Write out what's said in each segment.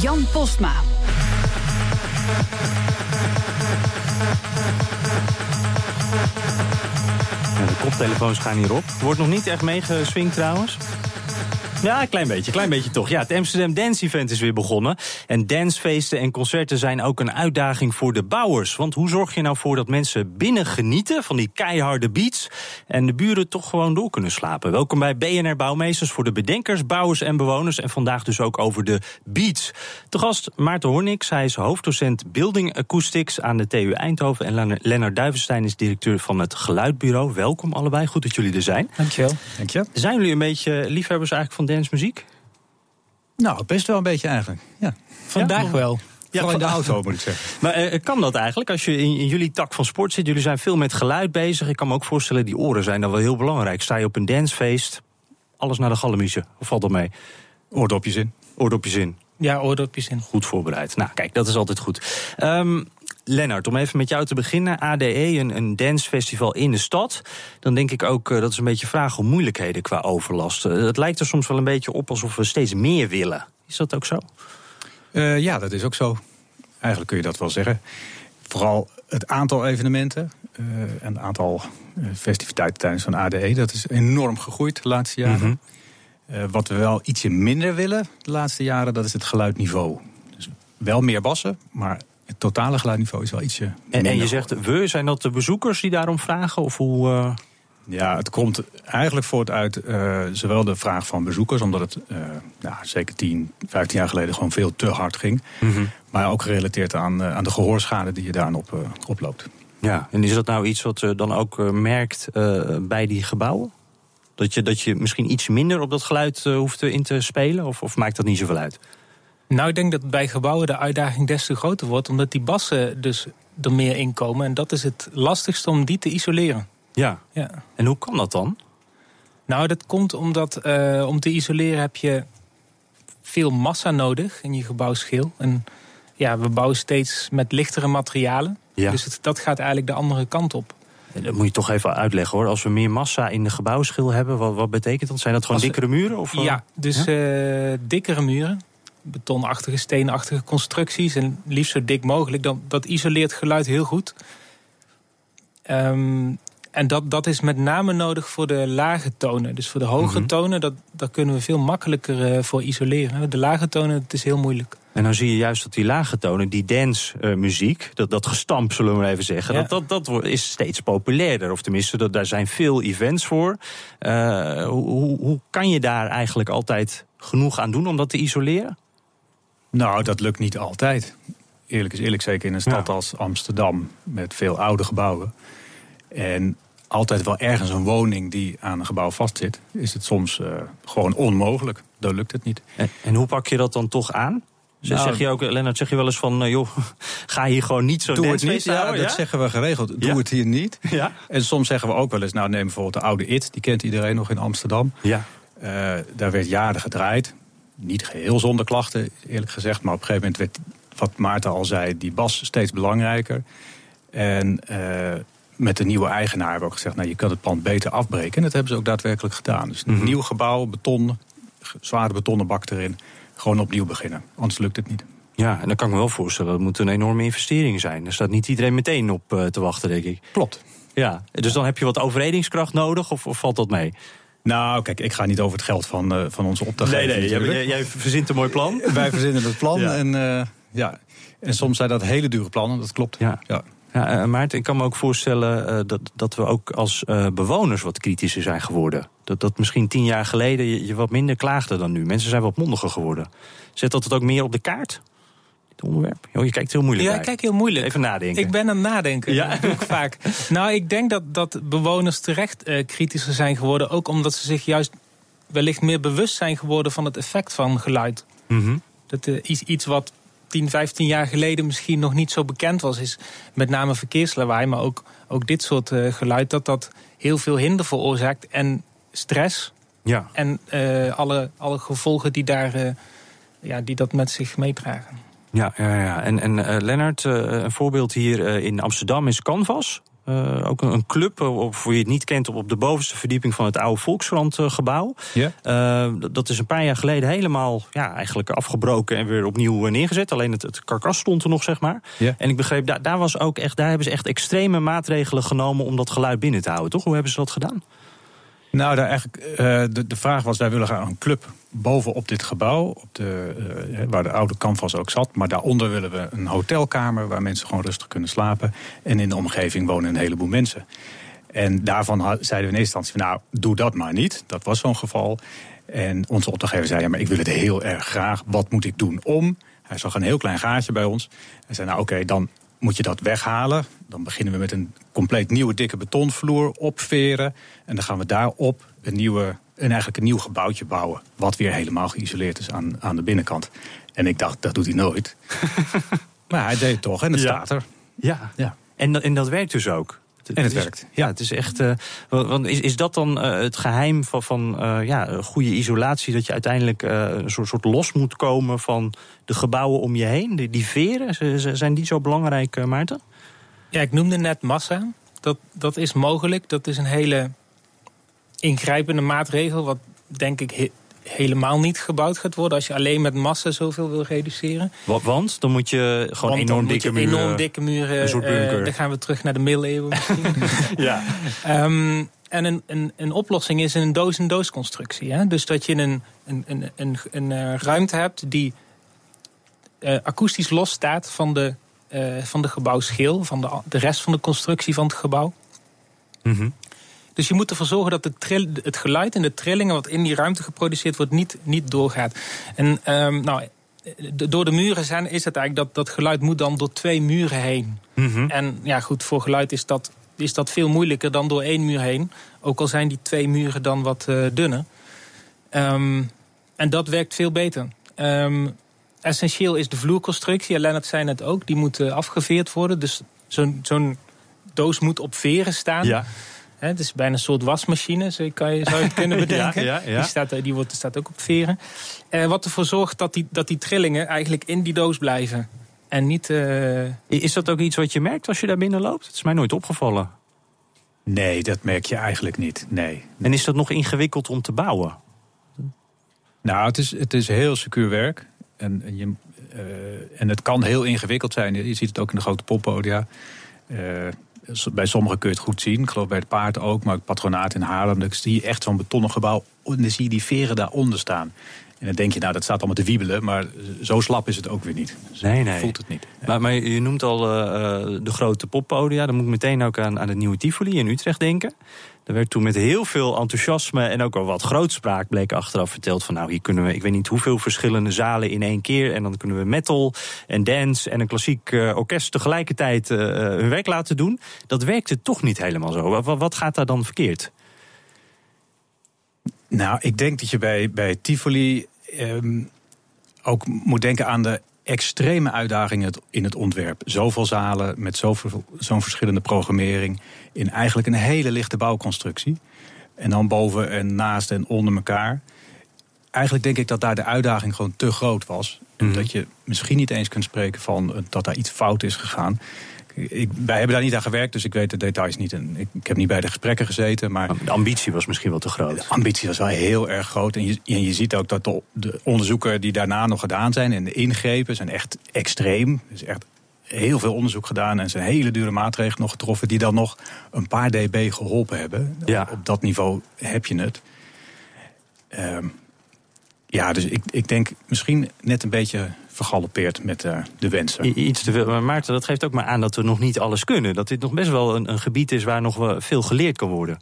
Jan Postma. de koptelefoons gaan hierop. Wordt nog niet echt meegeswingd trouwens. Ja, een klein beetje, klein beetje toch. Ja, het Amsterdam Dance Event is weer begonnen. En dancefeesten en concerten zijn ook een uitdaging voor de bouwers. Want hoe zorg je nou voor dat mensen binnen genieten van die keiharde beats... en de buren toch gewoon door kunnen slapen? Welkom bij BNR Bouwmeesters voor de bedenkers, bouwers en bewoners. En vandaag dus ook over de beats. Te gast Maarten Hornix, hij is hoofddocent Building Acoustics aan de TU Eindhoven. En Lennart Duivenstein is directeur van het Geluidbureau. Welkom allebei, goed dat jullie er zijn. Dankjewel. Dank je. Zijn jullie een beetje liefhebbers eigenlijk van dancemuziek? Nou, best wel een beetje eigenlijk. Ja. Vandaag wel. Ja, Vooral in de auto moet ik zeggen. Maar uh, kan dat eigenlijk? Als je in, in, jullie tak van sport zit, jullie zijn veel met geluid bezig. Ik kan me ook voorstellen, die oren zijn dan wel heel belangrijk. Sta je op een dancefeest, alles naar de gallemiezen. Of valt dat mee? Oordopjes in. Oordopjes in. Ja, oordopjes in. Goed voorbereid. Nou, kijk, dat is altijd goed. Um, Lennart, om even met jou te beginnen. ADE, een, een dancefestival in de stad. Dan denk ik ook, uh, dat is een beetje vraag om moeilijkheden qua overlast. Uh, het lijkt er soms wel een beetje op alsof we steeds meer willen. Is dat ook zo? Uh, ja, dat is ook zo. Eigenlijk kun je dat wel zeggen. Vooral het aantal evenementen en het aantal festiviteiten tijdens zo'n ADE... dat is enorm gegroeid de laatste jaren. Mm -hmm. wat we wel ietsje minder willen de laatste jaren, dat is het geluidniveau. Dus wel meer bassen, maar het totale geluidniveau is wel ietsje. En, en je zegt we, zijn dat de bezoekers die daarom vragen? Of hoe. Uh... Ja, het komt eigenlijk voort uit uh, zowel de vraag van bezoekers, omdat het uh, ja, zeker 10, 15 jaar geleden gewoon veel te hard ging. Mm -hmm. Maar ook gerelateerd aan, aan de gehoorschade die je daarop uh, oploopt. Ja, en is dat nou iets wat je dan ook merkt bij die gebouwen? Dat je, dat je misschien iets minder op dat geluid hoeft in te spelen? Of, of maakt dat niet zoveel uit? Nou, ik denk dat bij gebouwen de uitdaging des te groter wordt, omdat die bassen dus er meer in komen. En dat is het lastigste om die te isoleren. Ja. ja. En hoe kan dat dan? Nou, dat komt omdat uh, om te isoleren heb je veel massa nodig in je gebouwschil. En ja, we bouwen steeds met lichtere materialen. Ja. Dus het, dat gaat eigenlijk de andere kant op. Dat moet je toch even uitleggen hoor. Als we meer massa in de gebouwschil hebben, wat, wat betekent dat? Zijn dat gewoon dikkere muren? Of, ja, dus ja? Uh, dikkere muren betonachtige, steenachtige constructies. En liefst zo dik mogelijk. Dan, dat isoleert geluid heel goed. Um, en dat, dat is met name nodig voor de lage tonen. Dus voor de hoge mm -hmm. tonen, dat, daar kunnen we veel makkelijker uh, voor isoleren. De lage tonen, het is heel moeilijk. En dan zie je juist dat die lage tonen, die dance-muziek, uh, dat, dat gestamp, zullen we maar even zeggen, ja. dat, dat, dat is steeds populairder. Of tenminste, dat, daar zijn veel events voor. Uh, hoe, hoe kan je daar eigenlijk altijd genoeg aan doen om dat te isoleren? Nou, dat lukt niet altijd. Eerlijk is eerlijk, zeker in een stad ja. als Amsterdam met veel oude gebouwen. En altijd wel ergens een woning die aan een gebouw vastzit, is het soms uh, gewoon onmogelijk. Dan lukt het niet. En, en, hoe pak je dat dan toch aan? Nou, zeg je ook, Lennart, zeg je wel eens van, uh, joh, ga hier gewoon niet zo Doe het niet, ja, houden, dat zeggen we geregeld. Doe ja? het hier niet. Ja? En soms zeggen we ook wel eens, nou neem bijvoorbeeld de oude IT, die kent iedereen nog in Amsterdam. Ja. Uh, daar werd jaren gedraaid niet geheel zonder klachten, eerlijk gezegd. Maar op een gegeven moment werd, wat Maarten al zei, die bas steeds belangrijker. En uh, met de nieuwe eigenaar hebben we ook gezegd, nou, je kan het pand beter afbreken. En dat hebben ze ook daadwerkelijk gedaan. Dus een mm -hmm. nieuw gebouw, beton, zware betonnen bak erin. Gewoon opnieuw beginnen, anders lukt het niet. Ja, en dan kan ik me wel voorstellen, dat moet een enorme investering zijn. Er staat niet iedereen meteen op uh, te wachten, denk ik. Klopt. Ja, dus dan heb je wat overredingskracht nodig, of, of valt dat mee? Nou, kijk, ik ga niet over het geld van, uh, van onze opdrachtgever. Nee, nee, jij, jij, verzint een mooi plan. Wij verzinnen het plan. ja. En, uh, ja. en soms zijn dat hele dure plannen, dat klopt. Ja. ja. Ja, uh, Maarten, ik kan me ook voorstellen dat, dat we ook als bewoners wat kritischer zijn geworden. Dat, dat misschien tien jaar geleden je, je wat minder klaagde dan nu. Mensen zijn wat mondiger geworden. Zet dat het ook meer op de kaart? Onderwerp? Oh, je kijkt heel moeilijk. Ja, ik kijk heel moeilijk. Even nadenken. Ik ben aan het nadenken. Ja? Dat doe ik vaak. Nou, ik denk dat, dat bewoners terecht uh, kritischer zijn geworden. Ook omdat ze zich juist wellicht meer bewust zijn geworden van het effect van geluid. Mhm. Dat is iets wat 10, 15 jaar geleden misschien nog niet zo bekend was. Is met name verkeerslawaai, maar ook, ook dit soort uh, geluid. Dat dat heel veel hinder veroorzaakt en stress. Ja. En alle, alle gevolgen die, daar, ja, die dat met zich meedragen. Ja, ja, ja. en, en uh, Lennart, een voorbeeld hier in Amsterdam is Canvas. Uh, ook een, club, of voor je het niet kent, op de bovenste verdieping van het oude Volkskrant-gebouw. Ja. Uh, dat is een paar jaar geleden helemaal ja, eigenlijk afgebroken en weer opnieuw neergezet. Alleen het, het karkas stond er nog, zeg maar. En ik begreep, daar, daar, was ook echt, daar hebben ze echt extreme maatregelen genomen om dat geluid binnen te houden, toch? Hoe hebben ze dat gedaan? Nou, daar eigenlijk, uh, de, de vraag was, wij willen graag een club bovenop dit gebouw, op de, uh, waar de oude canvas ook zat. Maar daaronder willen we een hotelkamer waar mensen gewoon rustig kunnen slapen. En in de omgeving wonen een heleboel mensen. En daarvan zeiden we in eerste instantie, van, nou, doe dat maar niet. Dat was zo'n geval. En onze opdrachtgever zei, ja, maar ik wil het heel erg graag. Wat moet ik doen om? Hij zag een heel klein gaatje bij ons. Hij zei, nou oké, dan moet je dat weghalen. Dan beginnen we met een compleet nieuwe dikke betonvloer, opveren. En dan gaan we daarop een, nieuwe, een, eigenlijk een nieuw gebouwtje bouwen. Wat weer helemaal geïsoleerd is aan, aan de binnenkant. En ik dacht, dat doet hij nooit. maar hij deed het toch en het Ja. staat er. Ja, Ja. En, dat- en dat werkt dus ook. En het werkt. Ja, het is echt. eh, wa- want is, is dat dan eh, het geheim van, van eh, ja, goede isolatie? Dat je uiteindelijk een soort, soort los moet komen van de gebouwen om je heen? Die, die veren, zijn die zo belangrijk, Maarten? Ja, ik noemde net massa. Dat, dat is mogelijk. Dat is een hele ingrijpende maatregel. Wat denk ik he- helemaal niet gebouwd gaat worden. Als je alleen met massa zoveel wil reduceren. Wa- Want dan moet je gewoon Want enorm dikke muren. enorm dikke muren. een soort eh, bunker. dan gaan we terug naar de middeleeuwen misschien. Ja. Ehm, en een, een, een oplossing is een doos-in-doos constructie. Hè? Dus dat je een, een, een, een, een eh, ruimte hebt die eh, akoestisch los staat van de, van de gebouwschil, van de, de rest van de constructie van het gebouw. Mhm. Dus je moet ervoor zorgen dat de trill, het geluid en de trillingen wat in die ruimte geproduceerd wordt niet, niet doorgaat. En ehm, nou, de- door de muren zijn, is het eigenlijk dat dat geluid moet dan door twee muren heen. Mhm. En ja, goed, voor geluid is dat, is dat veel moeilijker dan door één muur heen. Ook al zijn die twee muren dan wat eh, dunner. Ehm, en dat werkt veel beter. Ehm, essentieel is de vloerconstructie. En Lennart zei het ook, die moet eh, afgeveerd worden. Dus zo'n zo'n doos moet op veren staan. Ja. Hè, het is bijna een soort wasmachine, zo kan je, zou je het kunnen bedenken. Ja, ja, ja. Die, staat, die wordt, staat ook op veren. Eh, wat ervoor zorgt dat die, dat die trillingen eigenlijk in die doos blijven. En niet... eh, Is dat ook iets wat je merkt als je daar binnen loopt? Het is mij nooit opgevallen. Nee, dat merk je eigenlijk niet. Nee. En is dat nog ingewikkeld om te bouwen? Nou, het is, het is heel secuur werk. En, en, je, eh, en het kan heel ingewikkeld zijn. Je ziet het ook in de grote poppodia. Eh, bij sommigen kun je het goed zien. Ik geloof bij het paard ook. Maar het patronaat in Haarlem. Dan zie je echt zo'n betonnen gebouw. En dan zie je die veren daaronder staan. En dan denk je, nou, dat staat allemaal te wiebelen. Maar zo slap is het ook weer niet. Zo Nee, nee. voelt het niet. Maar, maar je noemt al eh, de grote poppodia. Dan moet ik meteen ook aan, aan het nieuwe Tivoli in Utrecht denken. Er werd toen met heel veel enthousiasme en ook wel wat grootspraak bleek achteraf verteld van nou hier kunnen we ik weet niet hoeveel verschillende zalen in één keer en dan kunnen we metal en dance en een klassiek eh, orkest tegelijkertijd eh, eh, hun werk laten doen. Dat werkte toch niet helemaal zo. Wat, wat gaat daar dan verkeerd? Nou, ik denk dat je bij, bij Tivoli ehm, ook moet denken aan de extreme uitdagingen in het ontwerp. Zoveel zalen met zoveel, zo'n verschillende programmering. In eigenlijk een hele lichte bouwconstructie. En dan boven en naast en onder elkaar. Eigenlijk denk ik dat daar de uitdaging gewoon te groot was. En Mhm. dat je misschien niet eens kunt spreken van eh, dat daar iets fout is gegaan. Ik, wij hebben daar niet aan gewerkt, dus ik weet de details niet. En ik, ik heb niet bij de gesprekken gezeten, maar De ambitie was misschien wel te groot. de ambitie was wel heel erg groot. En je, en je ziet ook dat de, de onderzoeken die daarna nog gedaan zijn en de ingrepen zijn echt extreem. Er is echt heel veel onderzoek gedaan en zijn hele dure maatregelen nog getroffen die dan nog een paar dB geholpen hebben. Ja. Op dat niveau heb je het. Ehm, ja, dus ik, ik denk misschien net een beetje vergalopeerd met eh, de wensen. I- Iets te veel. Maar Maarten, dat geeft ook maar aan dat we nog niet alles kunnen. Dat dit nog best wel een, een gebied is waar nog wel veel geleerd kan worden.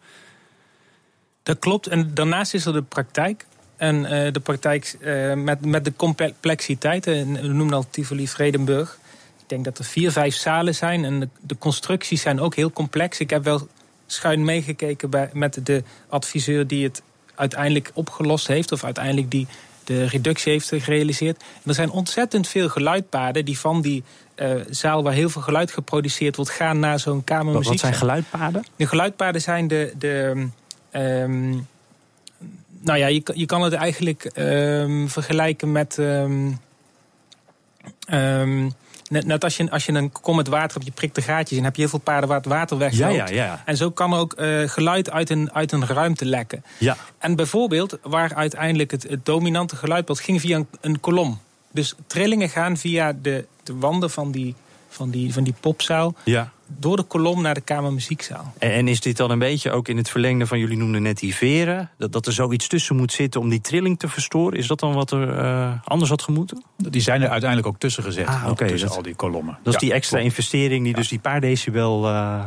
Dat klopt. En daarnaast is er de praktijk. En eh, de praktijk eh, met, met de complexiteit. En we noemen al Tivoli Vredenburg. Ik denk dat er vier, vijf zalen zijn. En de, de constructies zijn ook heel complex. Ik heb wel schuin meegekeken bij, met de adviseur die het uiteindelijk opgelost heeft, of uiteindelijk die de reductie heeft gerealiseerd. En er zijn ontzettend veel geluidpaden die van die uh, zaal waar heel veel geluid geproduceerd wordt, gaan naar zo'n kamermuziek. Wat zijn geluidpaden? De geluidpaden zijn de. de um, nou ja, je, je kan het eigenlijk um, vergelijken met. Um, Net, als je, als je een kom met water hebt, je prikt de gaatjes en heb je heel veel paarden waar het water wegloopt. Ja, ja, ja. En zo kan er ook uh, geluid uit een, uit een ruimte lekken. Ja. En bijvoorbeeld, waar uiteindelijk het, het dominante geluidbeeld ging via een, een kolom. Dus trillingen gaan via de, de wanden van die, van die, van die popzaal. Ja door de kolom naar de Kamermuziekzaal. En, en is dit dan een beetje ook in het verlengde van jullie noemden net die veren? Dat, dat er zoiets tussen moet zitten om die trilling te verstoren? Is dat dan wat er uh, anders had gemoeten? Die zijn er uiteindelijk ook tussen gezet. Ah, okay, tussen dat, al die kolommen. Dat is die extra investering die dus die paar decibel uh,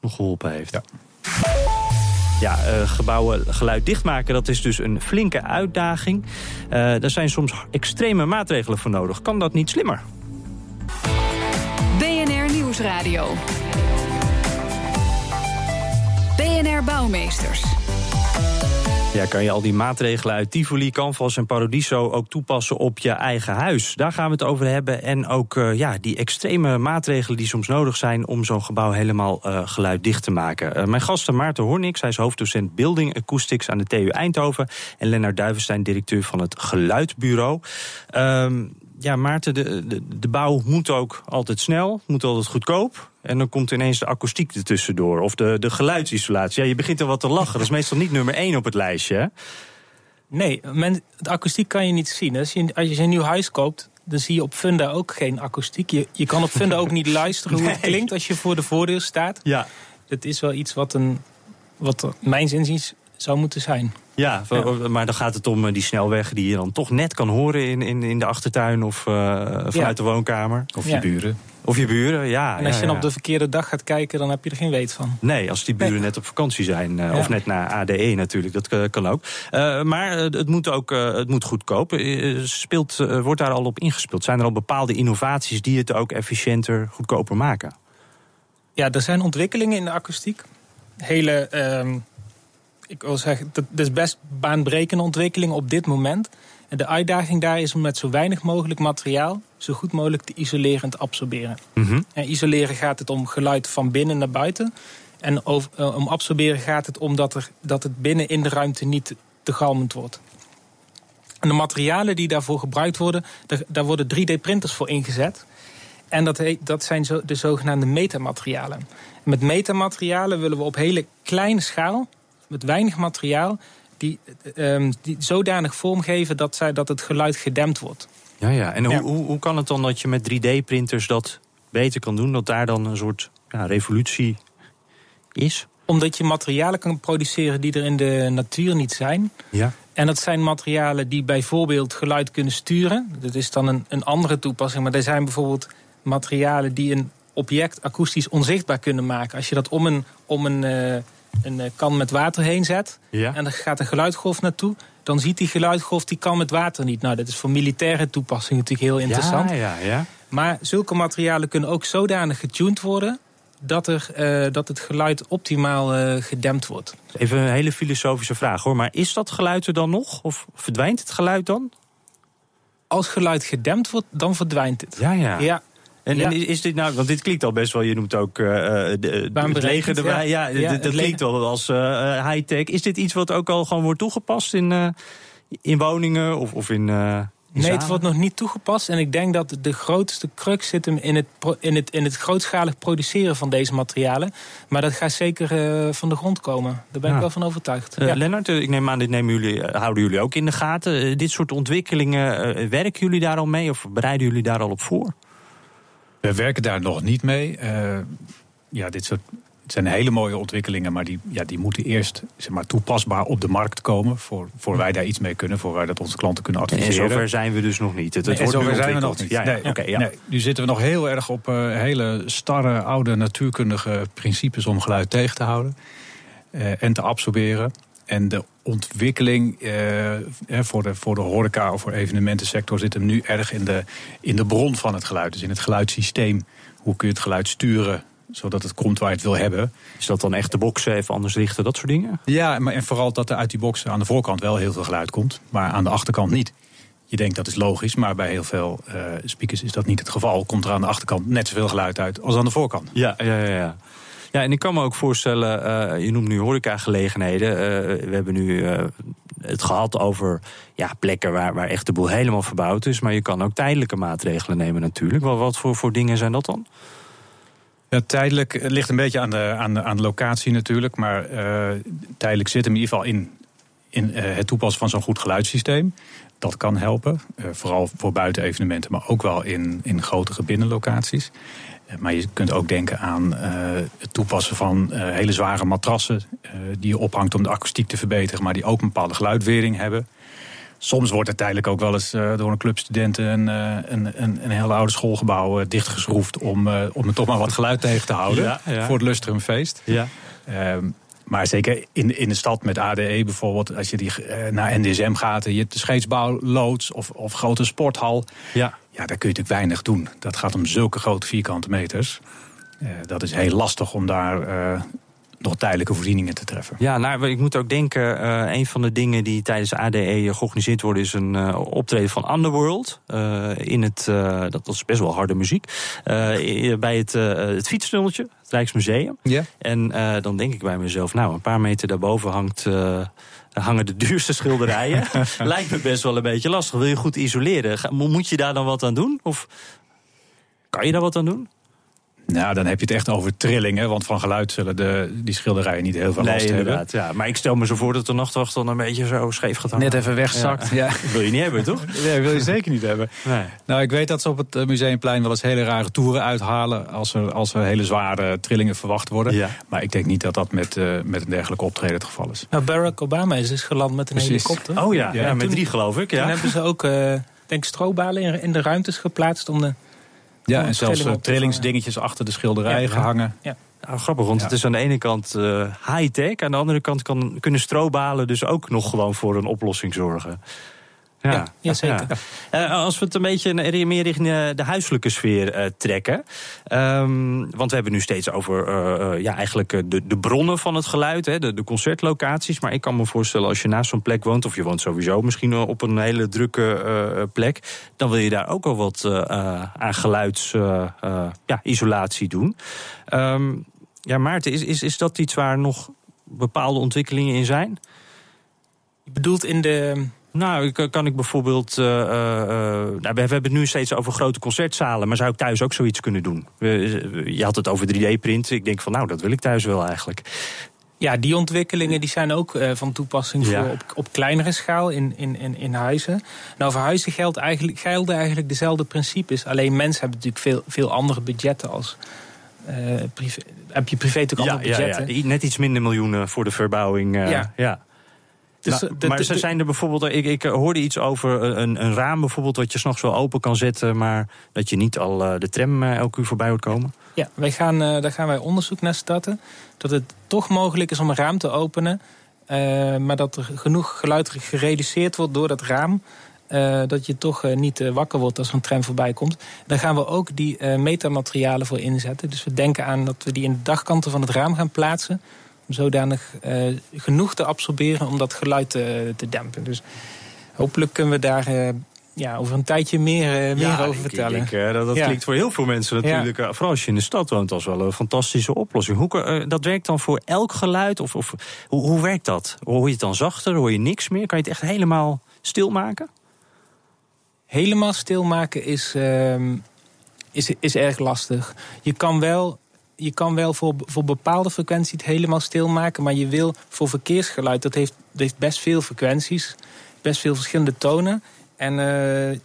nog geholpen heeft. Ja. Ja, uh, gebouwen geluid dichtmaken, dat is dus een flinke uitdaging. Uh, daar zijn soms extreme maatregelen voor nodig. Kan dat niet slimmer? Nieuwsradio. BNR Bouwmeesters. Ja, kan je al die maatregelen uit Tivoli, Canvas en Paradiso ook toepassen op je eigen huis? Daar gaan we het over hebben. En ook uh, ja, die extreme maatregelen die soms nodig zijn om zo'n gebouw helemaal uh, geluiddicht te maken. Uh, mijn gasten Maarten Hornix, hij is hoofddocent Building Acoustics aan de TU Eindhoven. En Lennart Duivenstein, directeur van het Geluidbureau. Um, ja, Maarten, de, de, de, bouw moet ook altijd snel, moet altijd goedkoop. En dan komt ineens de akoestiek ertussendoor. Of de, de geluidsisolatie. Ja, je begint er wat te lachen. Dat is meestal niet nummer één op het lijstje. Hè? Nee, men, de akoestiek kan je niet zien. Als je, als je een nieuw huis koopt, dan zie je op Funda ook geen akoestiek. Je, je kan op Funda ook niet luisteren hoe het klinkt als je voor de voordeur staat. Ja. Het is wel iets wat, een, wat mijn inziens zou moeten zijn. Ja, maar dan gaat het om eh, die snelweg die je dan toch net kan horen in, in, in de achtertuin of uh, vanuit ja. de woonkamer. Of je buren. Of je buren, ja. En als ja, je ja. op de verkeerde dag gaat kijken, dan heb je er geen weet van. Nee, als die buren nee. net op vakantie zijn. Uh, of net naar ADE natuurlijk, dat uh, kan ook. Uh, maar het moet ook het moet goedkoop. Speelt, wordt daar al op ingespeeld? Zijn er al bepaalde innovaties die het ook efficiënter, goedkoper maken? Ja, er zijn ontwikkelingen in de akoestiek. Hele ik wil zeggen, dat is best baanbrekende ontwikkeling op dit moment. En de uitdaging daar is om met zo weinig mogelijk materiaal zo goed mogelijk te isoleren en te absorberen. Mm -hmm. En isoleren gaat het om geluid van binnen naar buiten. En over, uh, om absorberen gaat het om dat, er, dat het binnen in de ruimte niet te galmend wordt. En de materialen die daarvoor gebruikt worden, daar, daar worden 3D-printers voor ingezet. En dat, heet, dat zijn zo, de zogenaamde metamaterialen. En met metamaterialen willen we op hele kleine schaal met weinig materiaal die, um, die zodanig vormgeven dat, zij, dat het geluid gedempt wordt. Ja, ja. En ja. Hoe, hoe, hoe kan het dan dat je met 3D-printers dat beter kan doen? Dat daar dan een soort ja, revolutie is? Omdat je materialen kan produceren die er in de natuur niet zijn. Ja. En dat zijn materialen die bijvoorbeeld geluid kunnen sturen. Dat is dan een, een andere toepassing. Maar er zijn bijvoorbeeld materialen die een object akoestisch onzichtbaar kunnen maken. Als je dat om een, om een uh, een kan met water heen zet ja. en er gaat een geluidgolf naartoe, dan ziet die geluidgolf die kan met water niet. Nou, dat is voor militaire toepassing natuurlijk heel interessant. Ja, ja, ja. Maar zulke materialen kunnen ook zodanig getuned worden dat, er, uh, dat het geluid optimaal uh, gedempt wordt. Even een hele filosofische vraag hoor, maar is dat geluid er dan nog? Of verdwijnt het geluid dan? Als geluid gedempt wordt, dan verdwijnt het. Ja, ja. ja. En, ja. en, is dit nou, want dit klinkt al best wel, je noemt ook uh, de, het leger erbij. Ja, ja, ja dat, klinkt wel als uh, high-tech. Is dit iets wat ook al gewoon wordt toegepast in, uh, in woningen of, of in. Nee, het wordt nog niet toegepast. En ik denk dat de grootste crux zit hem in het, in het, in het grootschalig produceren van deze materialen. Maar dat gaat zeker uh, van de grond komen. Daar ben ik wel van overtuigd. Uh, ja. Lennart, ik neem aan, dit nemen jullie, houden jullie ook in de gaten. Uh, dit soort ontwikkelingen, werken jullie daar al mee of bereiden jullie daar al op voor? We werken daar nog niet mee. Uh, ja, dit soort, het zijn hele mooie ontwikkelingen, maar die, ja, die moeten eerst zeg maar, toepasbaar op de markt komen. Voor, voor wij daar iets mee kunnen, voor wij dat onze klanten kunnen adviseren. En zover zijn we dus nog niet. Het, het nee, wordt zover zijn we nog niet. Ja, nee, ja. Okay, ja. nee, nu zitten we nog heel erg op uh, hele starre, oude natuurkundige principes om geluid tegen te houden uh, en te absorberen. En de ontwikkeling uh, voor, de, voor de horeca of voor evenementensector zit hem nu erg in de, in de bron van het geluid. Dus in het geluidssysteem. Hoe kun je het geluid sturen zodat het komt waar je het wil hebben. Is dat dan echt de boksen even anders richten, dat soort dingen? Ja, maar en vooral dat er uit die boxen aan de voorkant wel heel veel geluid komt, maar aan de achterkant niet. Je denkt dat is logisch, maar bij heel veel uh, speakers is dat niet het geval. Komt er aan de achterkant net zoveel geluid uit als aan de voorkant. Ja, ja, ja. ja. Ja, en ik kan me ook voorstellen, uh, je noemt nu horecagelegenheden. Uh, we hebben nu uh, het gehad over ja, plekken waar, waar echt de boel helemaal verbouwd is. Maar je kan ook tijdelijke maatregelen nemen natuurlijk. Wat, wat voor, voor dingen zijn dat dan? Ja, tijdelijk ligt een beetje aan de, aan de, aan de locatie natuurlijk. Maar tijdelijk zit hem in ieder geval in, in het toepassen van zo'n goed geluidssysteem. Dat kan helpen, vooral voor buitenevenementen, maar ook wel in, in grotere binnenlocaties. Maar je kunt ook denken aan uh, het toepassen van uh, hele zware matrassen. Uh, die je ophangt om de akoestiek te verbeteren, maar die ook een bepaalde geluidwering hebben. Soms wordt er tijdelijk ook wel eens door een club studenten een, een, een, een hele oude schoolgebouw dichtgeschroefd. om, om er toch maar wat geluid tegen te houden. Ja, ja. Voor het Lustrumfeest. Ja. Maar zeker in, in de stad met ADE bijvoorbeeld, als je die, naar NDSM gaat, je hebt de of, of grote sporthal. Ja. Ja, daar kun je natuurlijk weinig doen. Dat gaat om zulke grote vierkante meters. Uh, dat is heel lastig om daar uh, nog tijdelijke voorzieningen te treffen. Ja, nou, ik moet ook denken, uh, een van de dingen die tijdens ADE georganiseerd worden... is een uh, optreden van Underworld. Uh, in het, dat is best wel harde muziek. bij het, het fietstunneltje, het Rijksmuseum. Ja. En dan denk ik bij mezelf, nou, een paar meter daarboven hangt hangen de duurste schilderijen. Lijkt me best wel een beetje lastig. Wil je goed isoleren? Moet je daar dan wat aan doen? Of kan je daar wat aan doen? Nou, dan heb je het echt over trillingen. Want van geluid zullen de, die schilderijen niet heel veel nee, last hebben. Ja, maar ik stel me zo voor dat de nachtwacht dan een beetje zo scheef gaat hangen. Net even wegzakt. Ja. ja. wil je niet hebben, toch? Nee, wil je zeker niet hebben. Nee. Nou, ik weet dat ze op het eh, Museumplein wel eens hele rare toeren uithalen... als er, als er hele zware trillingen verwacht worden. Ja. Maar ik denk niet dat dat met, uh, met een dergelijke optreden het geval is. Nou, Barack Obama is dus geland met een Precies. helikopter. Oh ja, ja, met drie geloof ik. Ja. Toen hebben ze ook, uh, denk strobalen in, in de ruimtes geplaatst... om de ja, en zelfs uh, trillingsdingetjes achter de schilderijen gehangen. Ja. Nou, grappig, want het is aan de ene kant uh, high-tech... aan de andere kant kan, kunnen strobalen dus ook nog gewoon voor een oplossing zorgen. Ja, ja, zeker. Uh, als we het een beetje meer richting de huiselijke sfeer uh, trekken. Um, want we hebben nu steeds over uh, ja, eigenlijk de, de bronnen van het geluid, hè, de, de concertlocaties. Maar ik kan me voorstellen, als je naast zo'n plek woont, of je woont sowieso misschien op een hele drukke plek, dan wil je daar ook al wat aan geluidsisolatie doen. Um, ja, Maarten, is, is, is dat iets waar nog bepaalde ontwikkelingen in zijn? Je bedoelt in de nou, kan ik bijvoorbeeld. Uh, uh, nou, we hebben het nu steeds over grote concertzalen, maar zou ik thuis ook zoiets kunnen doen? Je had het over 3D-print. Ik denk van, nou, dat wil ik thuis wel eigenlijk. Ja, die ontwikkelingen die zijn ook uh, van toepassing voor op, op, kleinere schaal in, in, in, in huizen. Nou, voor huizen geldt eigenlijk, gelden eigenlijk dezelfde principes. Alleen mensen hebben natuurlijk veel, veel andere budgetten als. privé, heb je privé natuurlijk andere budgetten. Ja, ja. Net iets minder miljoenen voor de verbouwing. ja. ja. Dus, nou, maar ze zijn er bijvoorbeeld, ik, ik hoorde iets over een, een raam bijvoorbeeld, wat je s'nachts wel open kan zetten, maar dat je niet al uh, de tram uh, elke uur voorbij hoort komen. Ja, wij gaan, uh, daar gaan wij onderzoek naar starten. Dat het toch mogelijk is om een raam te openen, maar dat er genoeg geluid gereduceerd wordt door dat raam. dat je toch niet wakker wordt als er een tram voorbij komt. Daar gaan we ook die metamaterialen voor inzetten. Dus we denken aan dat we die in de dagkanten van het raam gaan plaatsen zodanig uh, genoeg te absorberen om dat geluid te, te dempen. Dus hopelijk kunnen we daar uh, ja, over een tijdje meer, meer over vertellen. Ik, dat, dat klinkt voor heel veel mensen natuurlijk, vooral als je in de stad woont, als wel een fantastische oplossing. Hoe, dat werkt dan voor elk geluid? Of, of hoe, hoe werkt dat? Hoor je het dan zachter? Hoor je niks meer? Kan je het echt helemaal stilmaken? Helemaal stilmaken is, uh, is, is erg lastig. Je kan wel je kan wel voor, voor bepaalde frequenties het helemaal stilmaken. Maar je wil voor verkeersgeluid, dat heeft, heeft best veel frequenties. Best veel verschillende tonen. En uh,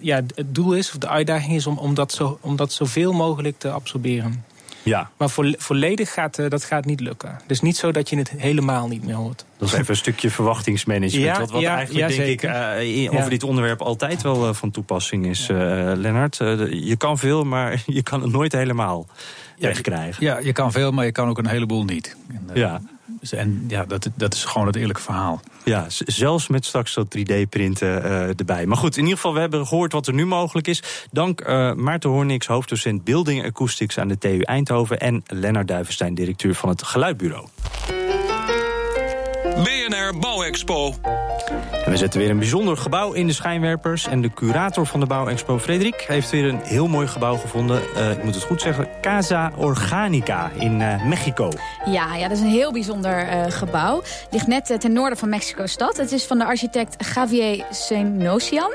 ja, het doel is, of de uitdaging is om, om, dat, zo, om dat zoveel mogelijk te absorberen. Ja. Maar vo volledig gaat uh, dat gaat niet lukken. Dus niet zo dat je het helemaal niet meer hoort. Dat is even een stukje verwachtingsmanagement. Ja, wat, wat ja, eigenlijk, denk ik, uh, over dit onderwerp altijd wel van toepassing is, Lennart. je kan veel, maar je kan het nooit helemaal wegkrijgen. Ja, je kan veel, maar je kan ook een heleboel niet. En, ja. Dus en ja, dat, dat is gewoon het eerlijke verhaal. Ja, zelfs met straks dat 3D-printen uh, erbij. Maar goed, in ieder geval, we hebben gehoord wat er nu mogelijk is. Dank uh, Maarten Hornix, hoofddocent Building Acoustics aan de TU Eindhoven... en Lennart Duivenstein, directeur van het Geluidbureau. BNR Bouwexpo. En we zetten weer een bijzonder gebouw in de schijnwerpers. En de curator van de Bouwexpo, Frederik, heeft weer een heel mooi gebouw gevonden. Uh, ik moet het goed zeggen, Casa Organica in uh, Mexico. Ja, ja, dat is een heel bijzonder uh, gebouw. Ligt net ten noorden van Mexico-stad. Het is van de architect Javier Senosian.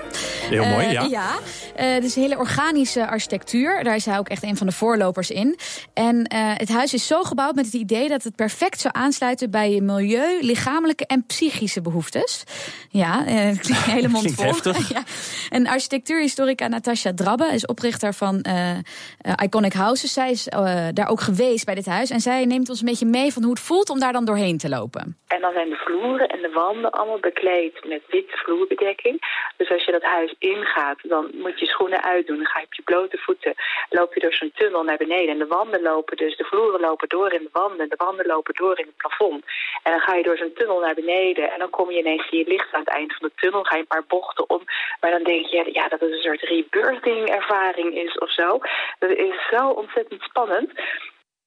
Heel mooi, ja. Ja, het is een hele organische architectuur. Daar is hij ook echt een van de voorlopers in. En het huis is zo gebouwd met het idee dat het perfect zou aansluiten... bij je milieu, lichamelijke en psychische behoeftes. Ja, uh, klinkt hele mond vol. ja. En architectuurhistorica Natasha Drabbe is oprichter van uh, uh, Iconic Houses. Zij is daar ook geweest bij dit huis. En zij neemt ons een beetje mee van hoe het voelt om daar dan doorheen te lopen. En dan zijn de vloeren en de wanden allemaal bekleed met witte vloerbedekking. Dus als je dat huis ingaat, dan moet je schoenen uitdoen. Dan ga je op je blote voeten, loop je door zo'n tunnel naar beneden. En de wanden lopen dus, de vloeren lopen door in de wanden. De wanden lopen door in het plafond. En dan ga je door zo'n tunnel naar beneden. En dan kom je ineens, zie je licht aan het eind van de tunnel. Ga je een paar bochten om. Maar dan denk je, ja, dat het een soort rebirthing ervaring is of zo. Dat is zo ontzettend spannend.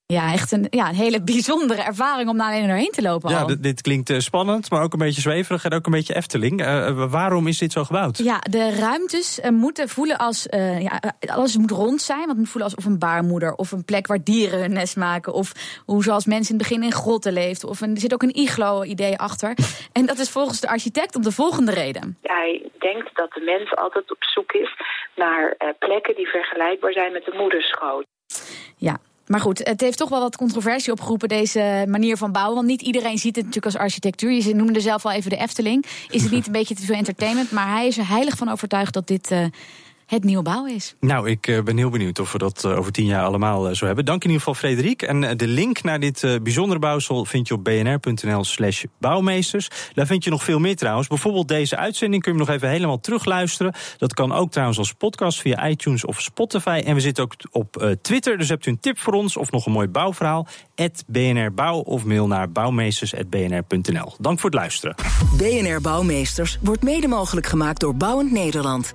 Ja, echt een, ja, een hele bijzondere ervaring om naar alleen doorheen te lopen. Ja, dit, klinkt uh, spannend, maar ook een beetje zweverig en ook een beetje Efteling. Uh, waarom is dit zo gebouwd? Ja, de ruimtes uh, moeten voelen als. ja, alles moet rond zijn. Want het moet voelen alsof een baarmoeder of een plek waar dieren hun nest maken. Of hoe zoals mensen in het begin in grotten leeft. Of een, er zit ook een iglo-idee achter. En dat is volgens de architect om de volgende reden. Hij denkt dat de mens altijd op zoek is naar plekken die vergelijkbaar zijn met de moederschoot. Ja, maar goed, het heeft toch wel wat controversie opgeroepen, deze manier van bouwen. Want niet iedereen ziet het natuurlijk als architectuur. Je noemde zelf al even de Efteling. Is het niet een beetje te veel entertainment? Maar hij is er heilig van overtuigd dat dit uh, het nieuwbouw is. Nou, ik uh, ben heel benieuwd of we dat uh, over tien jaar allemaal uh, zo hebben. Dank in ieder geval, Frederik. En de link naar dit bijzondere bouwsel vind je op bnr.nl/slash bouwmeesters. Daar vind je nog veel meer trouwens. Bijvoorbeeld deze uitzending kun je nog even helemaal terugluisteren. Dat kan ook trouwens als podcast via iTunes of Spotify. En we zitten ook op Twitter. Dus hebt u een tip voor ons of nog een mooi bouwverhaal? BNR Bouw of mail naar bouwmeesters.bnr.nl. Dank voor het luisteren. BNR Bouwmeesters wordt mede mogelijk gemaakt door Bouwend Nederland.